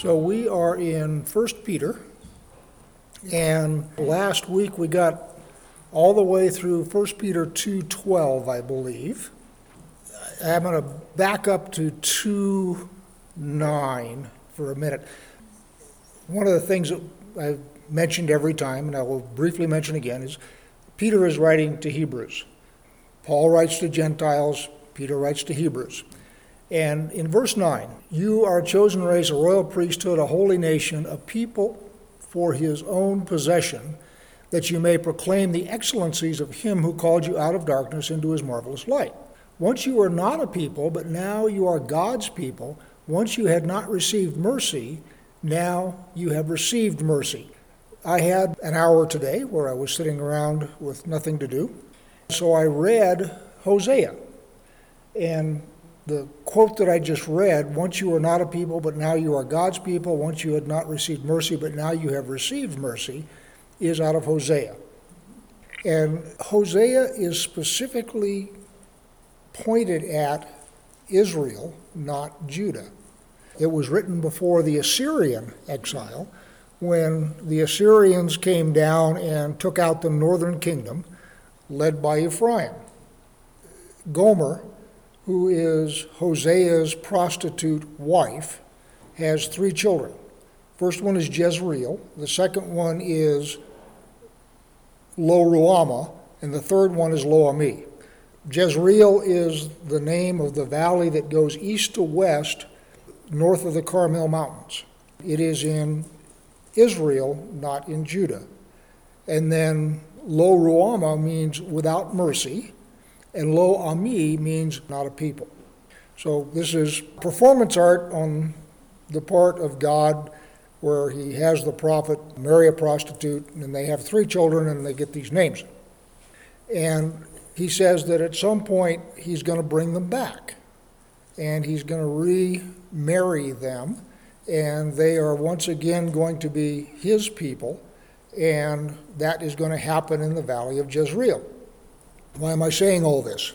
So we are in 1 Peter, and last week we got all the way through 1 Peter 2:12, I believe. I'm going to back up to 2:9 for a minute. One of the things that I've mentioned every time, and I will briefly mention again, is Peter is writing to Hebrews. Paul writes to Gentiles, Peter writes to Hebrews. And in verse 9, you are a chosen race, a royal priesthood, a holy nation, a people for his own possession, that you may proclaim the excellencies of him who called you out of darkness into his marvelous light. Once you were not a people, but now you are God's people. Once you had not received mercy, now you have received mercy. I had an hour today where I was sitting around with nothing to do. So I read Hosea. And the quote that I just read once you were not a people, but now you are God's people, once you had not received mercy, but now you have received mercy, is out of Hosea. And Hosea is specifically pointed at Israel, not Judah. It was written before the Assyrian exile, when the Assyrians came down and took out the northern kingdom, led by Ephraim. Gomer, who is Hosea's prostitute wife, has three children. First one is Jezreel, the second one is Lo Ruhamah, and the third one is Lo Ammi. Jezreel is the name of the valley that goes east to west north of the Carmel Mountains. It is in Israel, not in Judah. And then Lo Ruhamah means without mercy, and Lo Ammi means not a people. So this is performance art on the part of God where he has the prophet marry a prostitute and they have three children and they get these names. And he says that at some point he's going to bring them back and he's going to remarry them and they are once again going to be his people and that is going to happen in the valley of Jezreel. Why am I saying all this?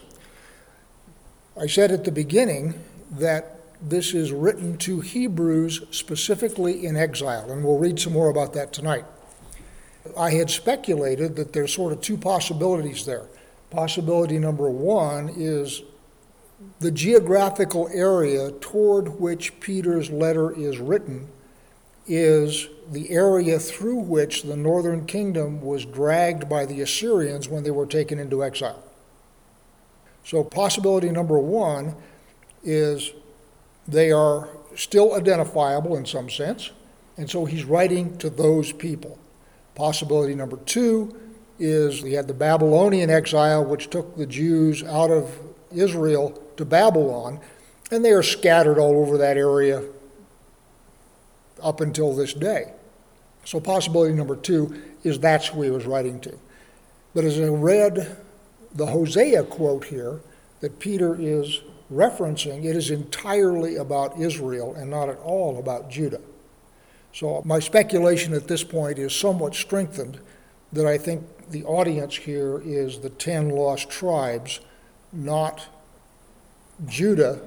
I said at the beginning that this is written to Hebrews specifically in exile, and we'll read some more about that tonight. I had speculated that there's sort of two possibilities there. Possibility number one is the geographical area toward which Peter's letter is written is the area through which the northern kingdom was dragged by the Assyrians when they were taken into exile. So, possibility number one is they are still identifiable in some sense, and so he's writing to those people. Possibility number two is he had the Babylonian exile, which took the Jews out of Israel to Babylon, and they are scattered all over that area up until this day. So, possibility number two is that's who he was writing to. But as I read the Hosea quote here that Peter is referencing, it is entirely about Israel and not at all about Judah. So, my speculation at this point is somewhat strengthened that I think the audience here is the ten lost tribes, not Judah,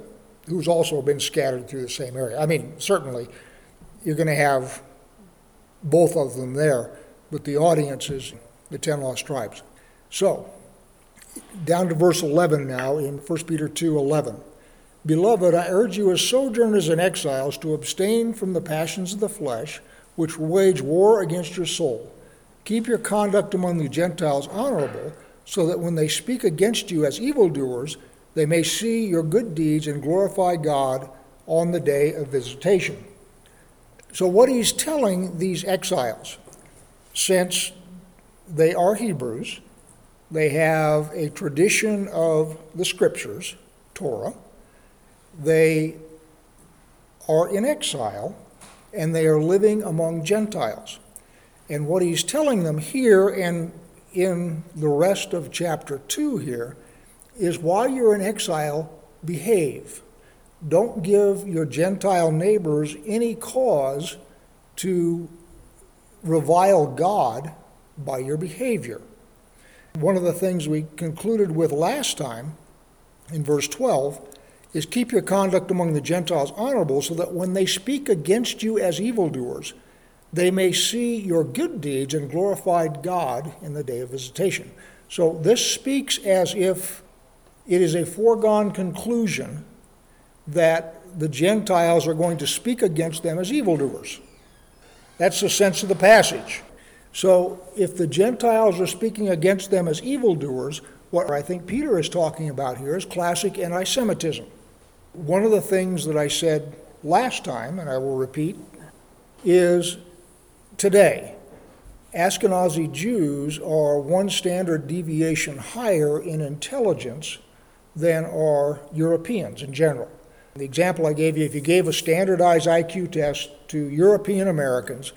who's also been scattered through the same area. I mean, certainly you're going to have both of them there, but the audience is the 10 lost tribes. So, down to verse 11 now in 1 Peter 2 11. Beloved, I urge you as sojourners and exiles to abstain from the passions of the flesh, which wage war against your soul. Keep your conduct among the Gentiles honorable, so that when they speak against you as evildoers, they may see your good deeds and glorify God on the day of visitation. So, what he's telling these exiles, since they are Hebrews, they have a tradition of the scriptures, Torah, they are in exile, and they are living among Gentiles. And what he's telling them here and in the rest of chapter 2 here is while you're in exile, behave don't give your Gentile neighbors any cause to revile God by your behavior. One of the things we concluded with last time in verse 12 is keep your conduct among the Gentiles honorable, so that when they speak against you as evildoers, they may see your good deeds and glorified God in the day of visitation. So this speaks as if it is a foregone conclusion that the Gentiles are going to speak against them as evildoers. That's the sense of the passage. So if the Gentiles are speaking against them as evildoers, what I think Peter is talking about here is classic anti Semitism. One of the things that I said last time, and I will repeat, is today, Ashkenazi Jews are one standard deviation higher in intelligence than are Europeans in general. The example I gave you if you gave a standardized IQ test to European Americans,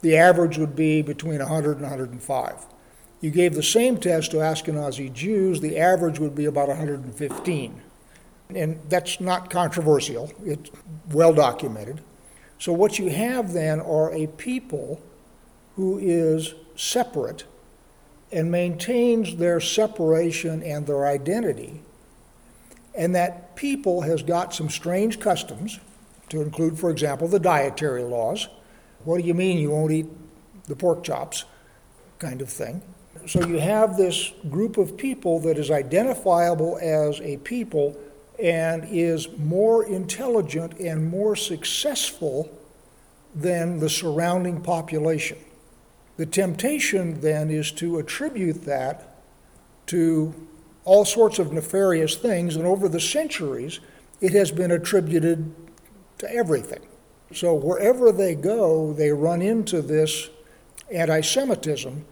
the average would be between 100 and 105. You gave the same test to Ashkenazi Jews, the average would be about 115. And that's not controversial, it's well documented. So, what you have then are a people who is separate and maintains their separation and their identity. And that people has got some strange customs, to include, for example, the dietary laws. What do you mean you won't eat the pork chops? Kind of thing. So you have this group of people that is identifiable as a people and is more intelligent and more successful than the surrounding population. The temptation then is to attribute that to all sorts of nefarious things, and over the centuries, it has been attributed to everything. So wherever they go, they run into this anti Semitism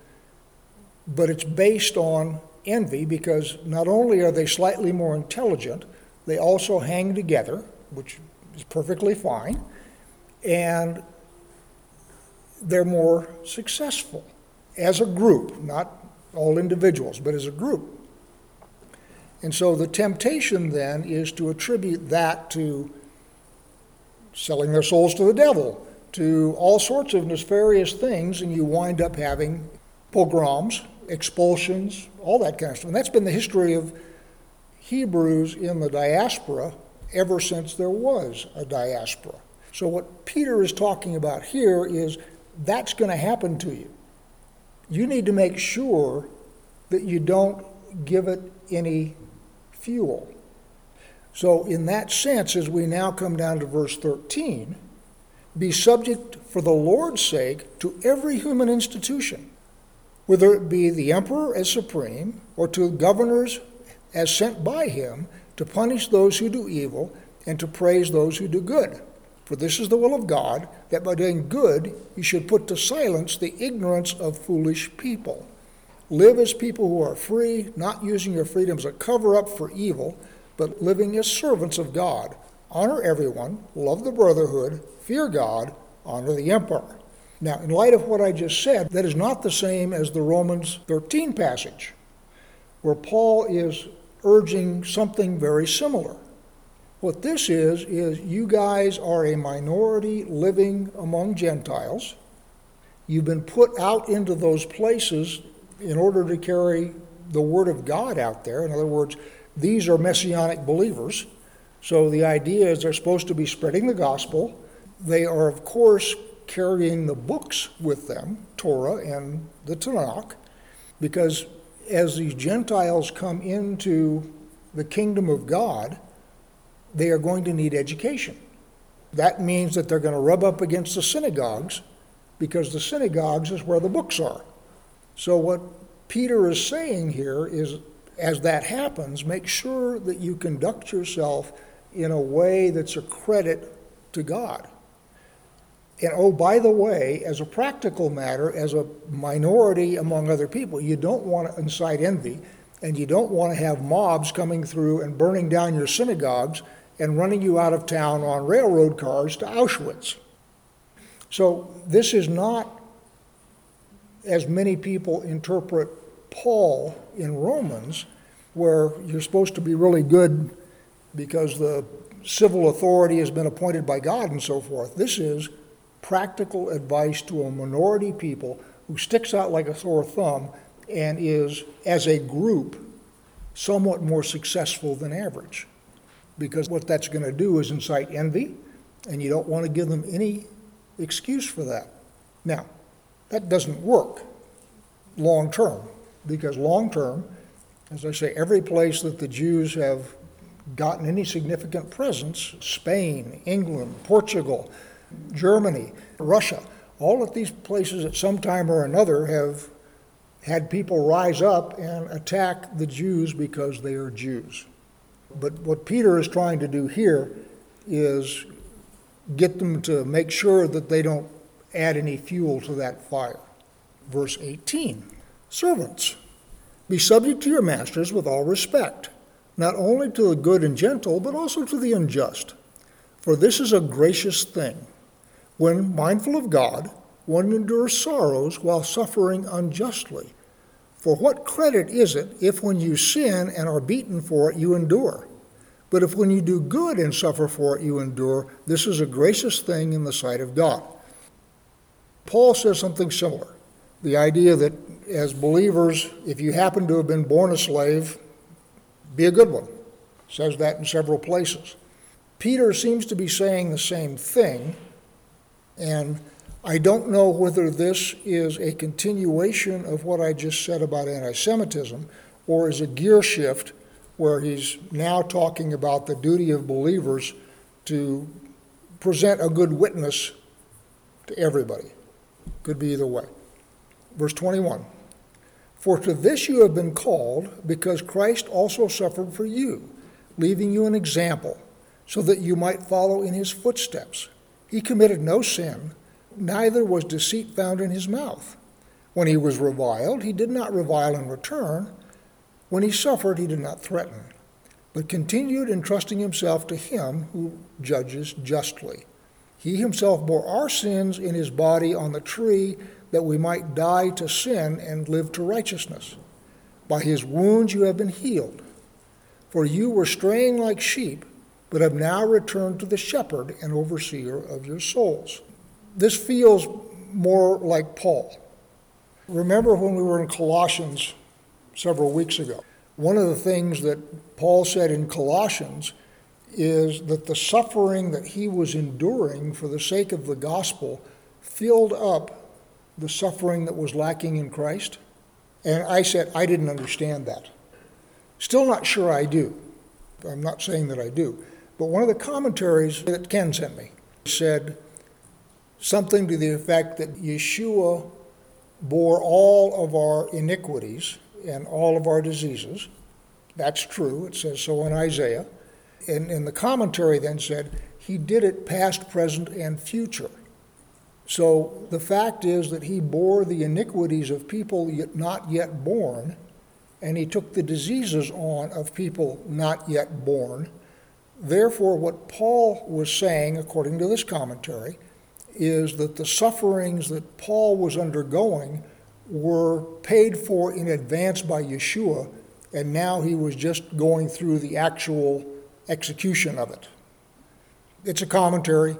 but it's based on envy because not only are they slightly more intelligent, they also hang together, which is perfectly fine, and they're more successful as a group, not all individuals, but as a group. And so the temptation then is to attribute that to selling their souls to the devil, to all sorts of nefarious things, and you wind up having pogroms expulsions, all that kind of stuff. And that's been the history of Hebrews in the diaspora ever since there was a diaspora. So, what Peter is talking about here is that's going to happen to you. You need to make sure that you don't give it any fuel. So, in that sense, as we now come down to verse 13, be subject for the Lord's sake to every human institution whether it be the emperor as supreme or to governors as sent by him to punish those who do evil and to praise those who do good. For this is the will of God, that by doing good you should put to silence the ignorance of foolish people. Live as people who are free, not using your freedom as a cover up for evil, but living as servants of God. Honor everyone, love the brotherhood, fear God, honor the emperor. Now, in light of what I just said, that is not the same as the Romans 13 passage, where Paul is urging something very similar. What this is, is you guys are a minority living among Gentiles. You've been put out into those places in order to carry the Word of God out there. In other words, these are messianic believers. So the idea is they're supposed to be spreading the gospel. They are, of course, carrying the books with them, Torah and the Tanakh, because as these Gentiles come into the kingdom of God, they are going to need education. That means that they're going to rub up against the synagogues because the synagogues is where the books are. So, what Peter is saying here is as that happens, make sure that you conduct yourself in a way that's a credit to God. And oh, by the way, as a practical matter, as a minority among other people, you don't want to incite envy and you don't want to have mobs coming through and burning down your synagogues and running you out of town on railroad cars to Auschwitz. So this is not, as many people interpret Paul in Romans, where you're supposed to be really good because the civil authority has been appointed by God and so forth. This is practical advice to a minority people who sticks out like a sore thumb and is, as a group, somewhat more successful than average. because what that's going to do is incite envy, and you don't want to give them any excuse for that. Now, that doesn't work long term, because long term, as I say, every place that the Jews have gotten any significant presence Spain, England, Portugal, Germany, Russia all of these places at some time or another have had people rise up and attack the Jews because they are Jews. But what Peter is trying to do here is get them to make sure that they don't add any fuel to that fire. Verse 18 Servants, be subject to your masters with all respect, not only to the good and gentle, but also to the unjust. For this is a gracious thing. When mindful of God, one endures sorrows while suffering unjustly. For what credit is it if when you sin and are beaten for it you endure? But if when you do good and suffer for it you endure, this is a gracious thing in the sight of God. Paul says something similar. The idea that as believers, if you happen to have been born a slave, be a good one. Says that in several places. Peter seems to be saying the same thing, and I don't know whether this is a continuation of what I just said about anti Semitism or is a gear shift where he's now talking about the duty of believers to present a good witness to everybody. Could be either way. Verse 21 For to this you have been called, because Christ also suffered for you, leaving you an example, so that you might follow in his footsteps. He committed no sin, neither was deceit found in his mouth. When he was reviled, he did not revile in return. When he suffered, he did not threaten, but continued entrusting himself to him who judges justly. He himself bore our sins in his body on the tree that we might die to sin and live to righteousness. By his wounds you have been healed. For you were straying like sheep, but have now returned to the shepherd and overseer of your souls. This feels more like Paul. Remember when we were in Colossians several weeks ago? One of the things that Paul said in Colossians is that the suffering that he was enduring for the sake of the gospel filled up the suffering that was lacking in Christ. And I said, I didn't understand that. Still not sure I do. I'm not saying that I do. But one of the commentaries that Ken sent me said something to the effect that Yeshua bore all of our iniquities and all of our diseases. That's true. It says so in Isaiah. And, and the commentary then said, He did it past, present, and future. So the fact is that He bore the iniquities of people yet not yet born, and He took the diseases on of people not yet born. Therefore, what Paul was saying, according to this commentary, is that the sufferings that Paul was undergoing were paid for in advance by Yeshua, and now he was just going through the actual execution of it. It's a commentary.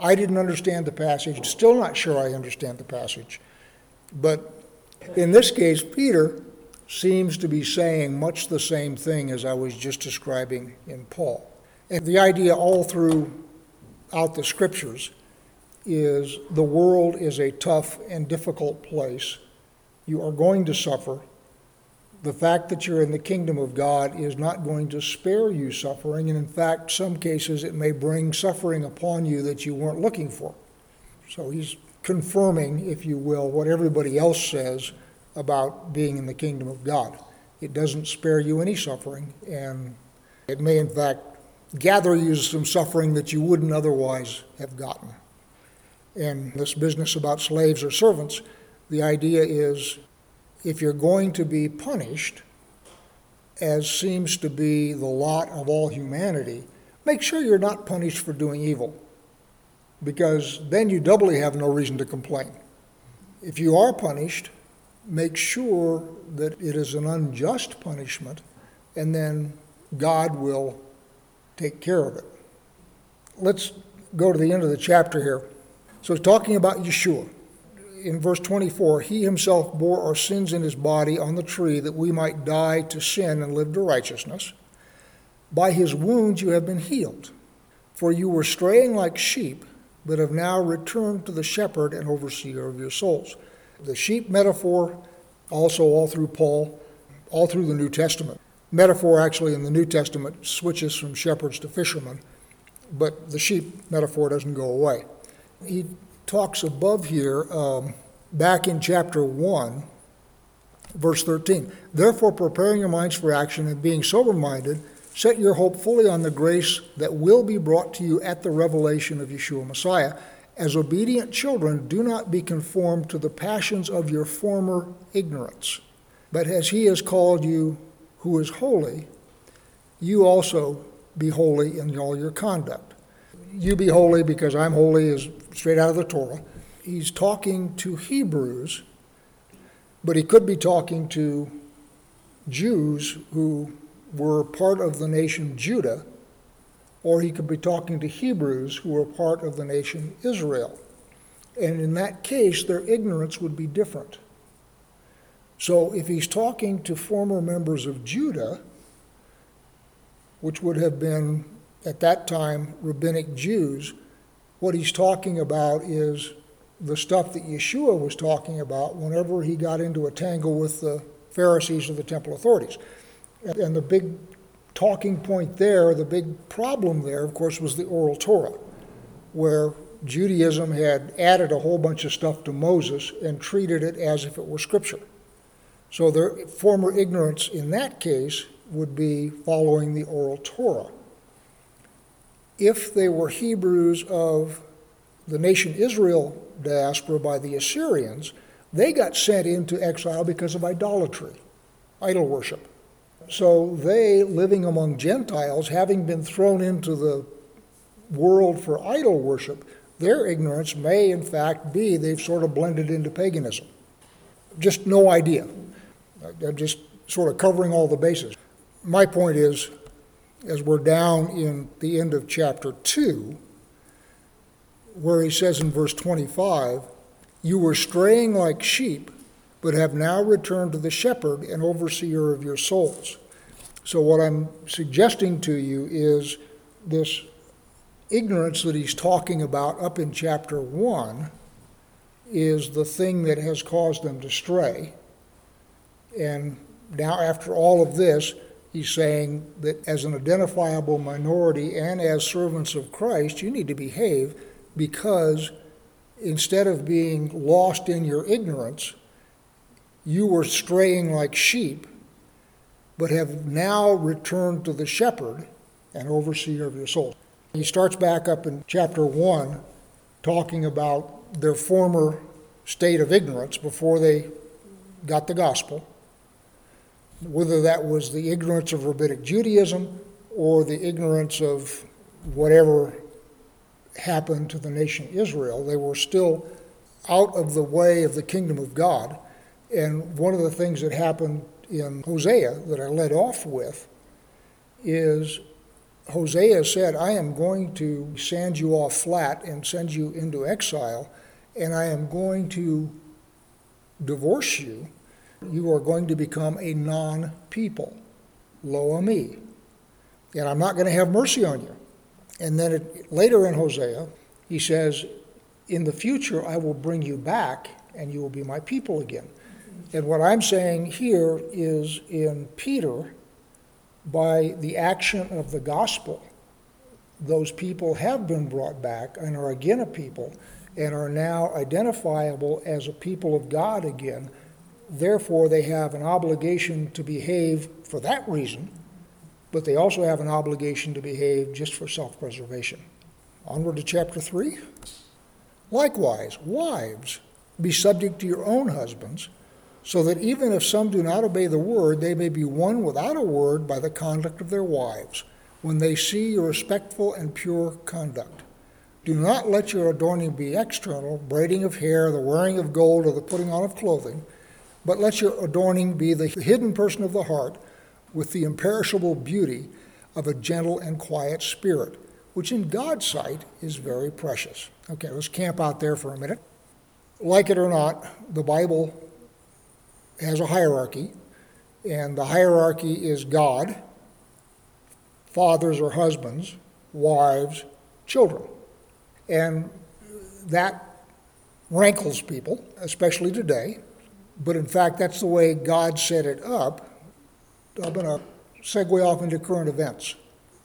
I didn't understand the passage, still not sure I understand the passage. But in this case, Peter seems to be saying much the same thing as I was just describing in Paul. And the idea all throughout the scriptures is the world is a tough and difficult place. You are going to suffer. The fact that you're in the kingdom of God is not going to spare you suffering, and in fact, some cases it may bring suffering upon you that you weren't looking for. So he's confirming, if you will, what everybody else says about being in the kingdom of God. It doesn't spare you any suffering, and it may, in fact, gather you some suffering that you wouldn't otherwise have gotten. In this business about slaves or servants, the idea is if you're going to be punished, as seems to be the lot of all humanity, make sure you're not punished for doing evil, because then you doubly have no reason to complain. If you are punished, make sure that it is an unjust punishment, and then God will take care of it. Let's go to the end of the chapter here. So talking about Yeshua. In verse 24, he himself bore our sins in his body on the tree that we might die to sin and live to righteousness. By his wounds you have been healed. For you were straying like sheep, but have now returned to the shepherd and overseer of your souls. The sheep metaphor, also all through Paul, all through the New Testament. Metaphor actually in the New Testament switches from shepherds to fishermen, but the sheep metaphor doesn't go away. He talks above here, um, back in chapter 1, verse 13. Therefore, preparing your minds for action and being sober minded, set your hope fully on the grace that will be brought to you at the revelation of Yeshua Messiah. As obedient children, do not be conformed to the passions of your former ignorance, but as he has called you who is holy, you also be holy in all your conduct. You be holy because I'm holy is straight out of the Torah. He's talking to Hebrews, but he could be talking to Jews who were part of the nation Judah, or he could be talking to Hebrews who were part of the nation Israel. And in that case, their ignorance would be different. So if he's talking to former members of Judah, which would have been at that time rabbinic Jews, what he's talking about is the stuff that Yeshua was talking about whenever he got into a tangle with the Pharisees or the temple authorities. And the big talking point there, the big problem there, of course, was the oral Torah, where Judaism had added a whole bunch of stuff to Moses and treated it as if it were scripture. So their former ignorance in that case would be following the oral Torah. If they were Hebrews of the nation Israel diaspora by the Assyrians, they got sent into exile because of idolatry, idol worship. So they, living among Gentiles, having been thrown into the world for idol worship, their ignorance may in fact be they've sort of blended into paganism. Just no idea. I'm just sort of covering all the bases. My point is, as we're down in the end of chapter 2, where he says in verse 25, You were straying like sheep, but have now returned to the shepherd and overseer of your souls. So, what I'm suggesting to you is this ignorance that he's talking about up in chapter 1 is the thing that has caused them to stray. And now, after all of this, he's saying that as an identifiable minority and as servants of Christ, you need to behave because instead of being lost in your ignorance, you were straying like sheep, but have now returned to the shepherd and overseer of your soul. He starts back up in chapter 1 talking about their former state of ignorance before they got the gospel whether that was the ignorance of rabbinic Judaism or the ignorance of whatever happened to the nation Israel, they were still out of the way of the kingdom of God. And one of the things that happened in Hosea that I led off with is Hosea said, I am going to sand you off flat and send you into exile, and I am going to divorce you you are going to become a non people, lo ami. And I'm not going to have mercy on you. And then it, later in Hosea, he says, In the future, I will bring you back and you will be my people again. And what I'm saying here is in Peter, by the action of the gospel, those people have been brought back and are again a people and are now identifiable as a people of God again Therefore, they have an obligation to behave for that reason, but they also have an obligation to behave just for self preservation. Onward to chapter 3. Likewise, wives, be subject to your own husbands, so that even if some do not obey the word, they may be won without a word by the conduct of their wives, when they see your respectful and pure conduct. Do not let your adorning be external, braiding of hair, the wearing of gold, or the putting on of clothing but let your adorning be the hidden person of the heart with the imperishable beauty of a gentle and quiet spirit, which in God's sight is very precious. Okay, let's camp out there for a minute. Like it or not, the Bible has a hierarchy, and the hierarchy is God, fathers or husbands, wives, children. And that rankles people, especially today. But in fact, that's the way God set it up. I'm going to segue off into current events.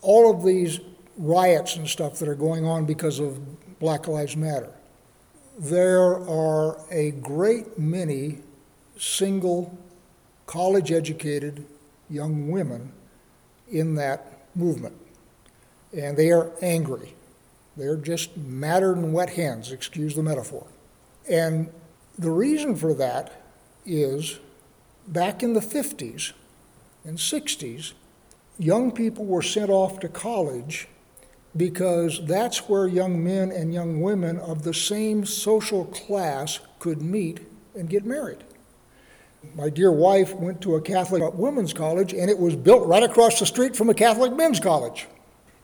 All of these riots and stuff that are going on because of Black Lives Matter, there are a great many single, college educated young women in that movement. And they are angry. They're just madder than wet hens, excuse the metaphor. And the reason for that is back in the 50s and 60s, young people were sent off to college because that's where young men and young women of the same social class could meet and get married. My dear wife went to a Catholic women's college, and it was built right across the street from a Catholic men's college.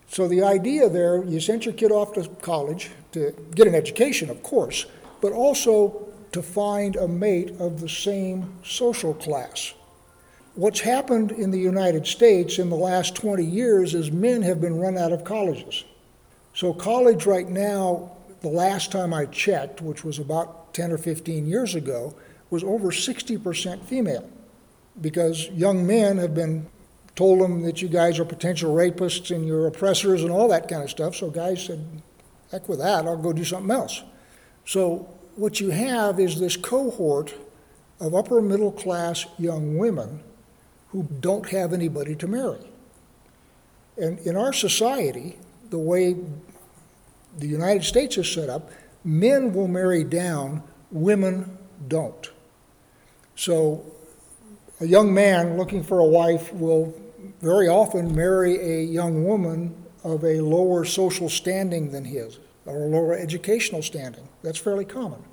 So the idea there, you sent your kid off to college to get an education, of course, but also to find a mate of the same social class. What's happened in the United States in the last 20 years is men have been run out of colleges. So, college right now, the last time I checked, which was about 10 or 15 years ago, was over 60% female because young men have been told them that you guys are potential rapists and you're oppressors and all that kind of stuff. So guys said, heck with that, I'll go do something else. So what you have is this cohort of upper middle class young women who don't have anybody to marry. And in our society, the way the United States is set up, men will marry down, women don't. So a young man looking for a wife will very often marry a young woman of a lower social standing than his, or a lower educational standing. That's fairly common.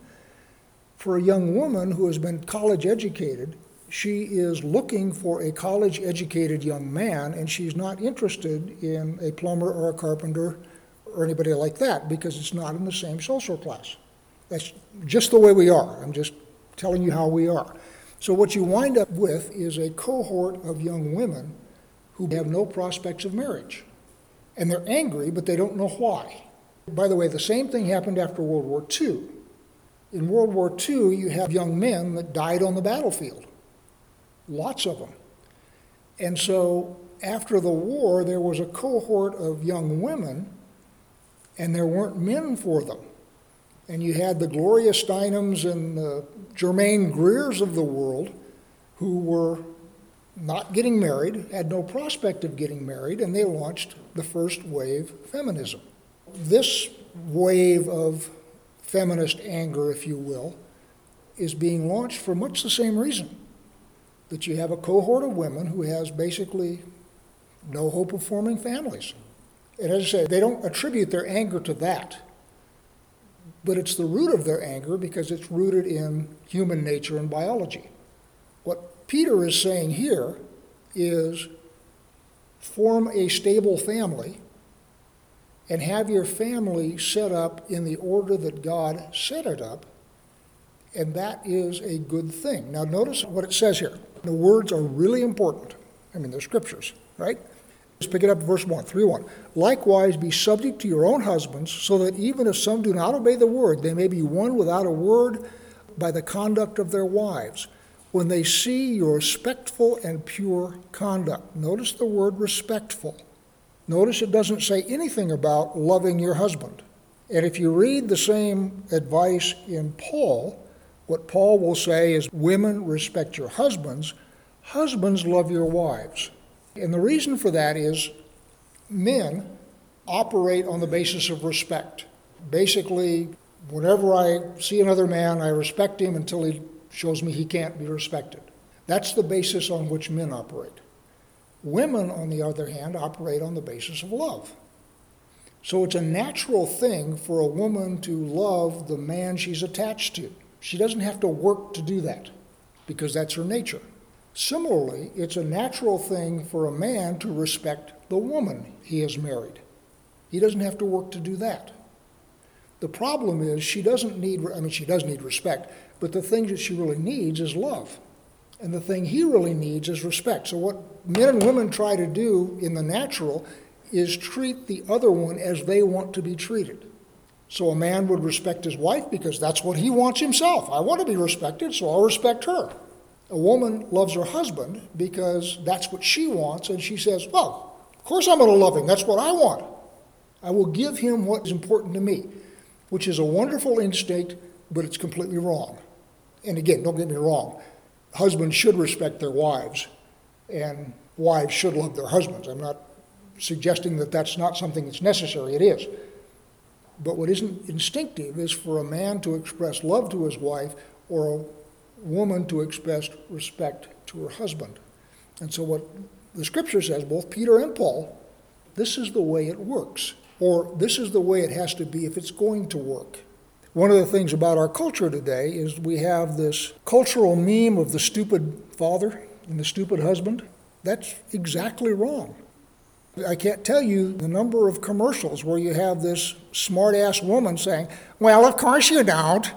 For a young woman who has been college educated, she is looking for a college educated young man, and she's not interested in a plumber or a carpenter or anybody like that because it's not in the same social class. That's just the way we are. I'm just telling you how we are. So, what you wind up with is a cohort of young women who have no prospects of marriage. And they're angry, but they don't know why. By the way, the same thing happened after World War II. In World War II, you have young men that died on the battlefield, lots of them. And so, after the war, there was a cohort of young women, and there weren't men for them. And you had the Gloria Steinems and the Germaine Greers of the world who were not getting married, had no prospect of getting married, and they launched the first wave feminism. This wave of feminist anger, if you will, is being launched for much the same reason that you have a cohort of women who has basically no hope of forming families. And as I say, they don't attribute their anger to that, but it's the root of their anger because it's rooted in human nature and biology. What Peter is saying here is form a stable family and have your family set up in the order that God set it up, and that is a good thing. Now, notice what it says here. The words are really important. I mean, they're scriptures, right? Let's pick it up verse 1, 3 1. Likewise, be subject to your own husbands, so that even if some do not obey the word, they may be won without a word by the conduct of their wives, when they see your respectful and pure conduct. Notice the word respectful. Notice it doesn't say anything about loving your husband. And if you read the same advice in Paul, what Paul will say is women respect your husbands, husbands love your wives. And the reason for that is men operate on the basis of respect. Basically, whenever I see another man, I respect him until he shows me he can't be respected. That's the basis on which men operate. Women, on the other hand, operate on the basis of love. So it's a natural thing for a woman to love the man she's attached to. She doesn't have to work to do that because that's her nature. Similarly, it's a natural thing for a man to respect the woman he has married. He doesn't have to work to do that. The problem is she doesn't need, I mean, she does need respect, but the thing that she really needs is love. And the thing he really needs is respect. So, what men and women try to do in the natural is treat the other one as they want to be treated. So, a man would respect his wife because that's what he wants himself. I want to be respected, so I'll respect her. A woman loves her husband because that's what she wants, and she says, Well, of course I'm going to love him. That's what I want. I will give him what is important to me, which is a wonderful instinct, but it's completely wrong. And again, don't get me wrong, husbands should respect their wives, and wives should love their husbands. I'm not suggesting that that's not something that's necessary, it is. But what isn't instinctive is for a man to express love to his wife or a woman to express respect to her husband. And so, what the scripture says, both Peter and Paul, this is the way it works, or this is the way it has to be if it's going to work. One of the things about our culture today is we have this cultural meme of the stupid father and the stupid husband. That's exactly wrong. I can't tell you the number of commercials where you have this smart ass woman saying, Well, of course you don't,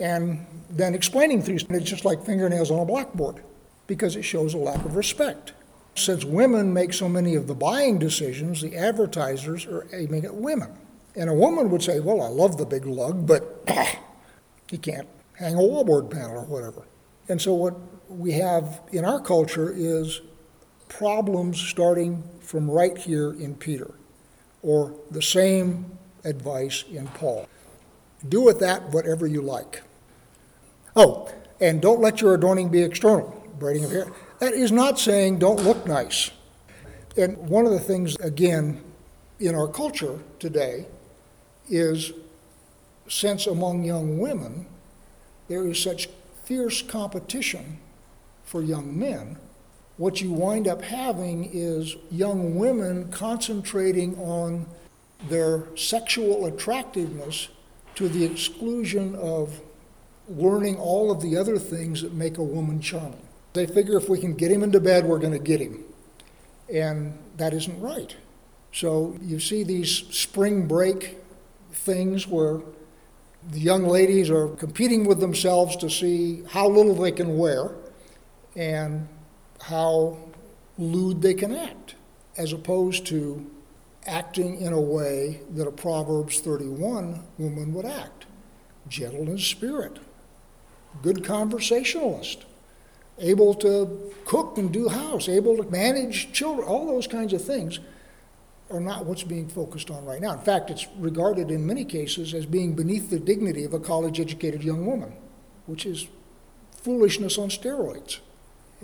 and then explaining things. It's just like fingernails on a blackboard because it shows a lack of respect. Since women make so many of the buying decisions, the advertisers are aiming at women. And a woman would say, Well, I love the big lug, but you can't hang a wallboard panel or whatever. And so, what we have in our culture is problems starting from right here in Peter, or the same advice in Paul. Do with that whatever you like. Oh, and don't let your adorning be external, braiding of hair. That is not saying don't look nice. And one of the things, again, in our culture today is since among young women there is such fierce competition for young men, what you wind up having is young women concentrating on their sexual attractiveness to the exclusion of learning all of the other things that make a woman charming. They figure if we can get him into bed, we're going to get him. And that isn't right. So you see these spring break things where the young ladies are competing with themselves to see how little they can wear and how lewd they can act, as opposed to acting in a way that a Proverbs 31 woman would act gentle in spirit, good conversationalist, able to cook and do house, able to manage children, all those kinds of things are not what's being focused on right now. In fact, it's regarded in many cases as being beneath the dignity of a college educated young woman, which is foolishness on steroids.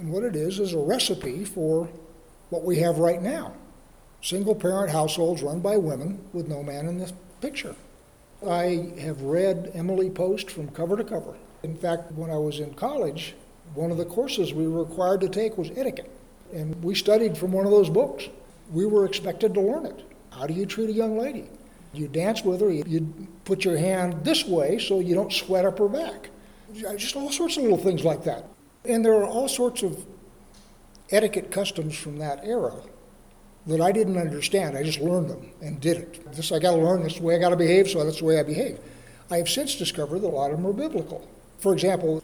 And what it is is a recipe for what we have right now single parent households run by women with no man in the picture. I have read Emily Post from cover to cover. In fact, when I was in college, one of the courses we were required to take was etiquette. And we studied from one of those books. We were expected to learn it. How do you treat a young lady? You dance with her, you put your hand this way so you don't sweat up her back. Just all sorts of little things like that. And there are all sorts of etiquette customs from that era that I didn't understand. I just learned them and did it. This I got to learn. This is the way I got to behave, so that's the way I behave. I have since discovered that a lot of them are biblical. For example,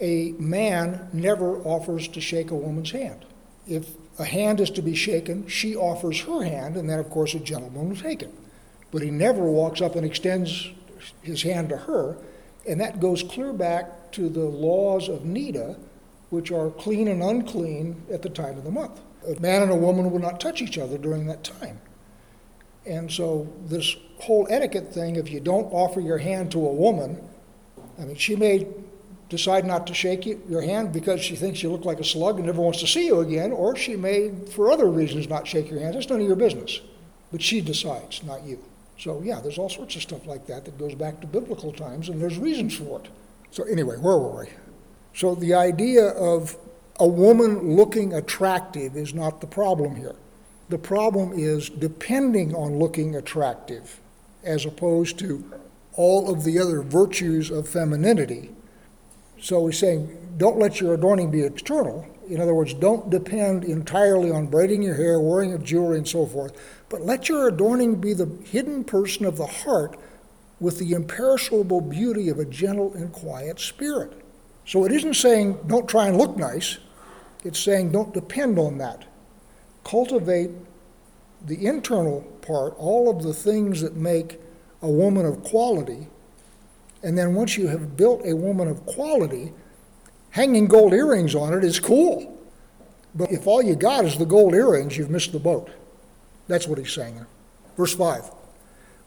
a man never offers to shake a woman's hand. If a hand is to be shaken, she offers her hand, and then, of course, a gentleman will take it. But he never walks up and extends his hand to her, and that goes clear back to the laws of Niddah, which are clean and unclean at the time of the month. A man and a woman will not touch each other during that time. And so, this whole etiquette thing, if you don't offer your hand to a woman, I mean, she may decide not to shake you, your hand because she thinks you look like a slug and never wants to see you again, or she may, for other reasons, not shake your hand. That's none of your business. But she decides, not you. So, yeah, there's all sorts of stuff like that that goes back to biblical times, and there's reasons for it. So, anyway, where were we? So, the idea of a woman looking attractive is not the problem here. The problem is depending on looking attractive as opposed to all of the other virtues of femininity. So he's saying, don't let your adorning be external. In other words, don't depend entirely on braiding your hair, wearing of jewelry, and so forth, but let your adorning be the hidden person of the heart with the imperishable beauty of a gentle and quiet spirit. So it isn't saying don't try and look nice, it's saying don't depend on that. Cultivate the internal part, all of the things that make a woman of quality. And then once you have built a woman of quality, hanging gold earrings on it is cool. But if all you got is the gold earrings, you've missed the boat. That's what he's saying. Verse 5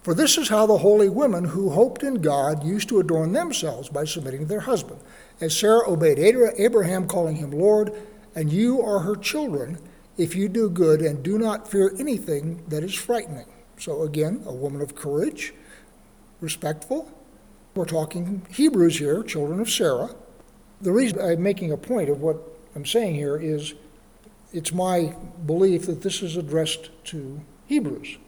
For this is how the holy women who hoped in God used to adorn themselves by submitting to their husband. As Sarah obeyed Abraham, calling him Lord, and you are her children if you do good and do not fear anything that is frightening. So, again, a woman of courage, respectful. We're talking Hebrews here, children of Sarah. The reason I'm making a point of what I'm saying here is it's my belief that this is addressed to Hebrews.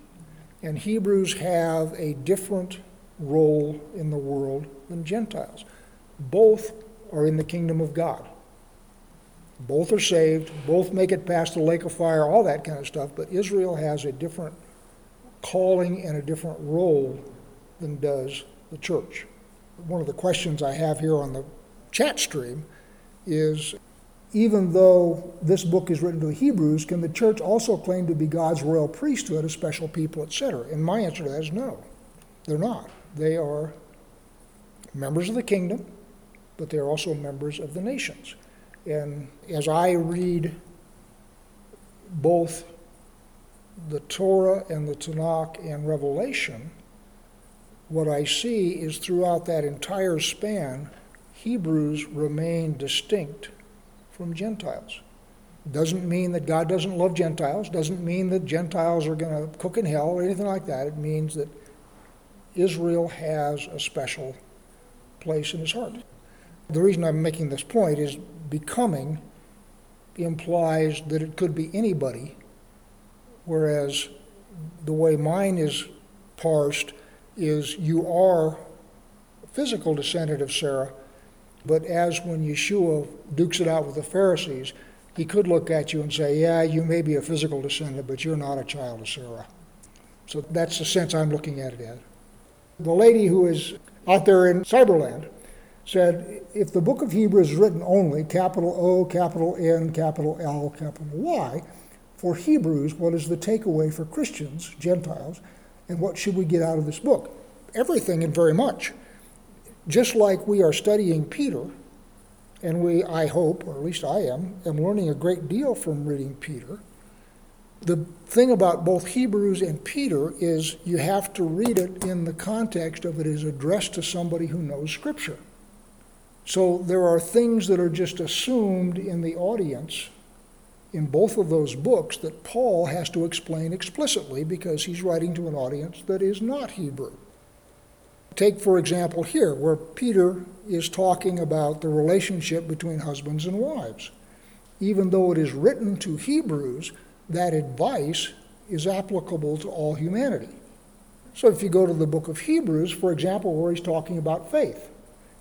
And Hebrews have a different role in the world than Gentiles. Both are in the kingdom of God. Both are saved, both make it past the lake of fire, all that kind of stuff, but Israel has a different calling and a different role than does the church. One of the questions I have here on the chat stream is even though this book is written to the Hebrews, can the church also claim to be God's royal priesthood, a special people, etc.? And my answer to that is no, they're not. They are members of the kingdom, but they're also members of the nations. And as I read both the Torah and the Tanakh and Revelation, what I see is throughout that entire span, Hebrews remain distinct from Gentiles. Doesn't mean that God doesn't love Gentiles, doesn't mean that Gentiles are going to cook in hell or anything like that. It means that Israel has a special place in his heart. The reason I'm making this point is becoming implies that it could be anybody, whereas the way mine is parsed is you are a physical descendant of Sarah, but as when Yeshua dukes it out with the Pharisees, he could look at you and say, Yeah, you may be a physical descendant, but you're not a child of Sarah. So that's the sense I'm looking at it as. The lady who is out there in Cyberland said if the book of Hebrews is written only, capital O, capital N, capital L, capital Y, for Hebrews, what is the takeaway for Christians, Gentiles, and what should we get out of this book? Everything and very much. Just like we are studying Peter, and we, I hope, or at least I am, am learning a great deal from reading Peter. The thing about both Hebrews and Peter is you have to read it in the context of it is addressed to somebody who knows Scripture. So there are things that are just assumed in the audience in both of those books that Paul has to explain explicitly because he's writing to an audience that is not Hebrew. Take, for example, here, where Peter is talking about the relationship between husbands and wives. Even though it is written to Hebrews, that advice is applicable to all humanity. So if you go to the book of Hebrews, for example, where he's talking about faith,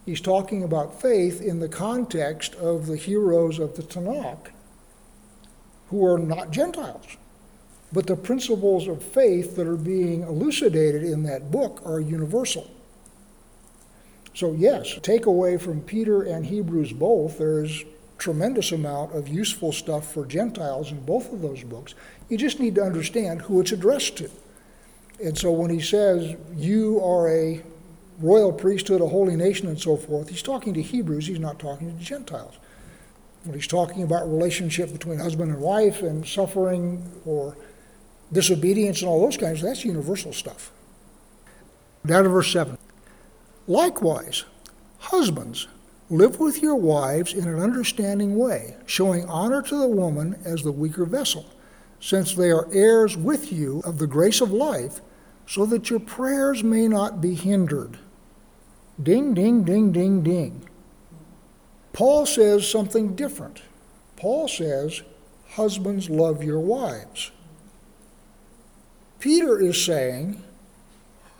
He's talking about faith in the context of the heroes of the Tanakh who are not Gentiles. But the principles of faith that are being elucidated in that book are universal. So, yes, take away from Peter and Hebrews both, there's tremendous amount of useful stuff for Gentiles in both of those books. You just need to understand who it's addressed to. And so when he says, You are a royal priesthood, a holy nation, and so forth, he's talking to Hebrews, he's not talking to Gentiles. When he's talking about relationship between husband and wife and suffering or disobedience and all those kinds, that's universal stuff. Down to verse 7. Likewise, husbands, live with your wives in an understanding way, showing honor to the woman as the weaker vessel, since they are heirs with you of the grace of life, so that your prayers may not be hindered. Ding, ding, ding, ding, ding. Paul says something different. Paul says, Husbands, love your wives. Peter is saying,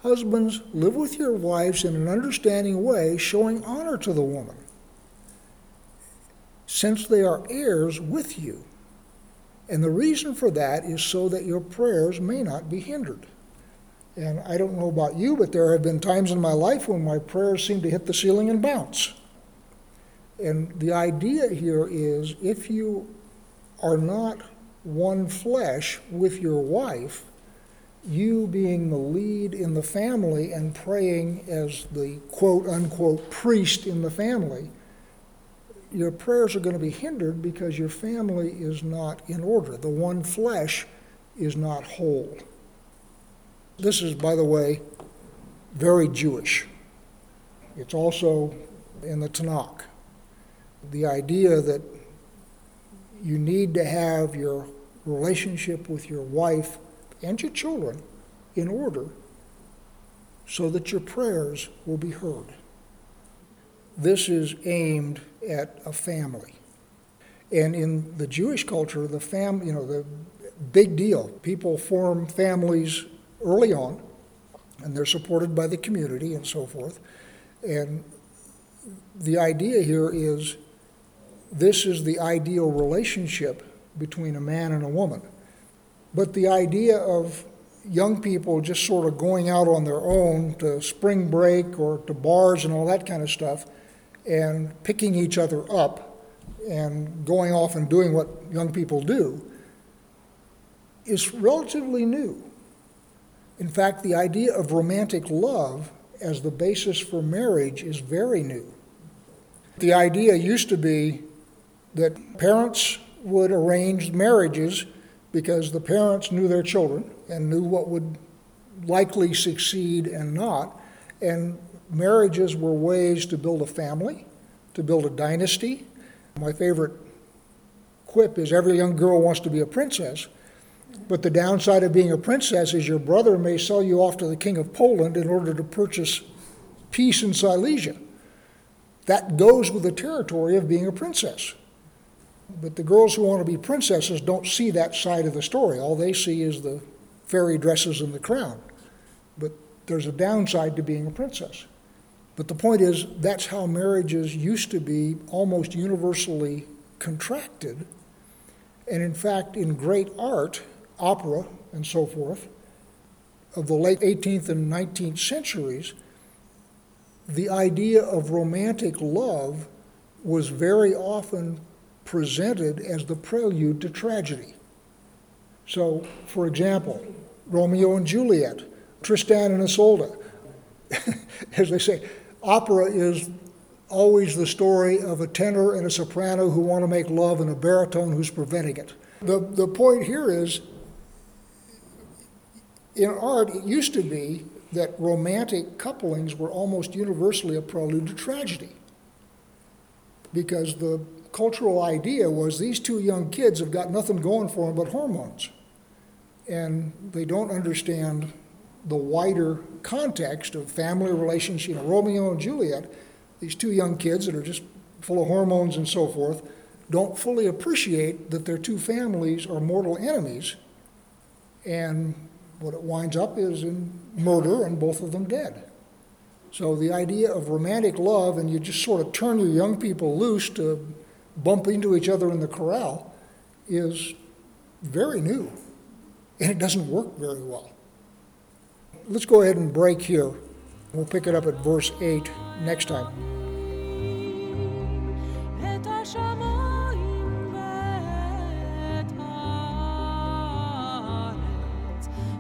Husbands, live with your wives in an understanding way, showing honor to the woman, since they are heirs with you. And the reason for that is so that your prayers may not be hindered. And I don't know about you, but there have been times in my life when my prayers seem to hit the ceiling and bounce. And the idea here is if you are not one flesh with your wife, you being the lead in the family and praying as the quote unquote priest in the family, your prayers are going to be hindered because your family is not in order. The one flesh is not whole. This is, by the way, very Jewish. It's also in the Tanakh. The idea that you need to have your relationship with your wife and your children in order so that your prayers will be heard. This is aimed at a family. And in the Jewish culture, the fam, you know, the big deal. People form families early on, and they're supported by the community and so forth. And the idea here is this is the ideal relationship between a man and a woman. But the idea of young people just sort of going out on their own to spring break or to bars and all that kind of stuff and picking each other up and going off and doing what young people do is relatively new. In fact, the idea of romantic love as the basis for marriage is very new. The idea used to be that parents would arrange marriages because the parents knew their children and knew what would likely succeed and not. And marriages were ways to build a family, to build a dynasty. My favorite quip is every young girl wants to be a princess. But the downside of being a princess is your brother may sell you off to the king of Poland in order to purchase peace in Silesia. That goes with the territory of being a princess. But the girls who want to be princesses don't see that side of the story. All they see is the fairy dresses and the crown. But there's a downside to being a princess. But the point is, that's how marriages used to be almost universally contracted. And in fact, in great art, opera and so forth, of the late 18th and 19th centuries, the idea of romantic love was very often presented as the prelude to tragedy. So, for example, Romeo and Juliet, Tristan and Isolde. as they say, opera is always the story of a tenor and a soprano who want to make love and a baritone who's preventing it. The, the point here is in art, it used to be that romantic couplings were almost universally a prelude to tragedy because the cultural idea was these two young kids have got nothing going for them but hormones. And they don't understand the wider context of family relations. You know, Romeo and Juliet, these two young kids that are just full of hormones and so forth, don't fully appreciate that their two families are mortal enemies. And what it winds up is in murder and both of them dead. So the idea of romantic love, and you just sort of turn your young people loose to bump into each other in the corral, is very new. And it doesn't work very well. Let's go ahead and break here. We'll pick it up at verse 8 next time.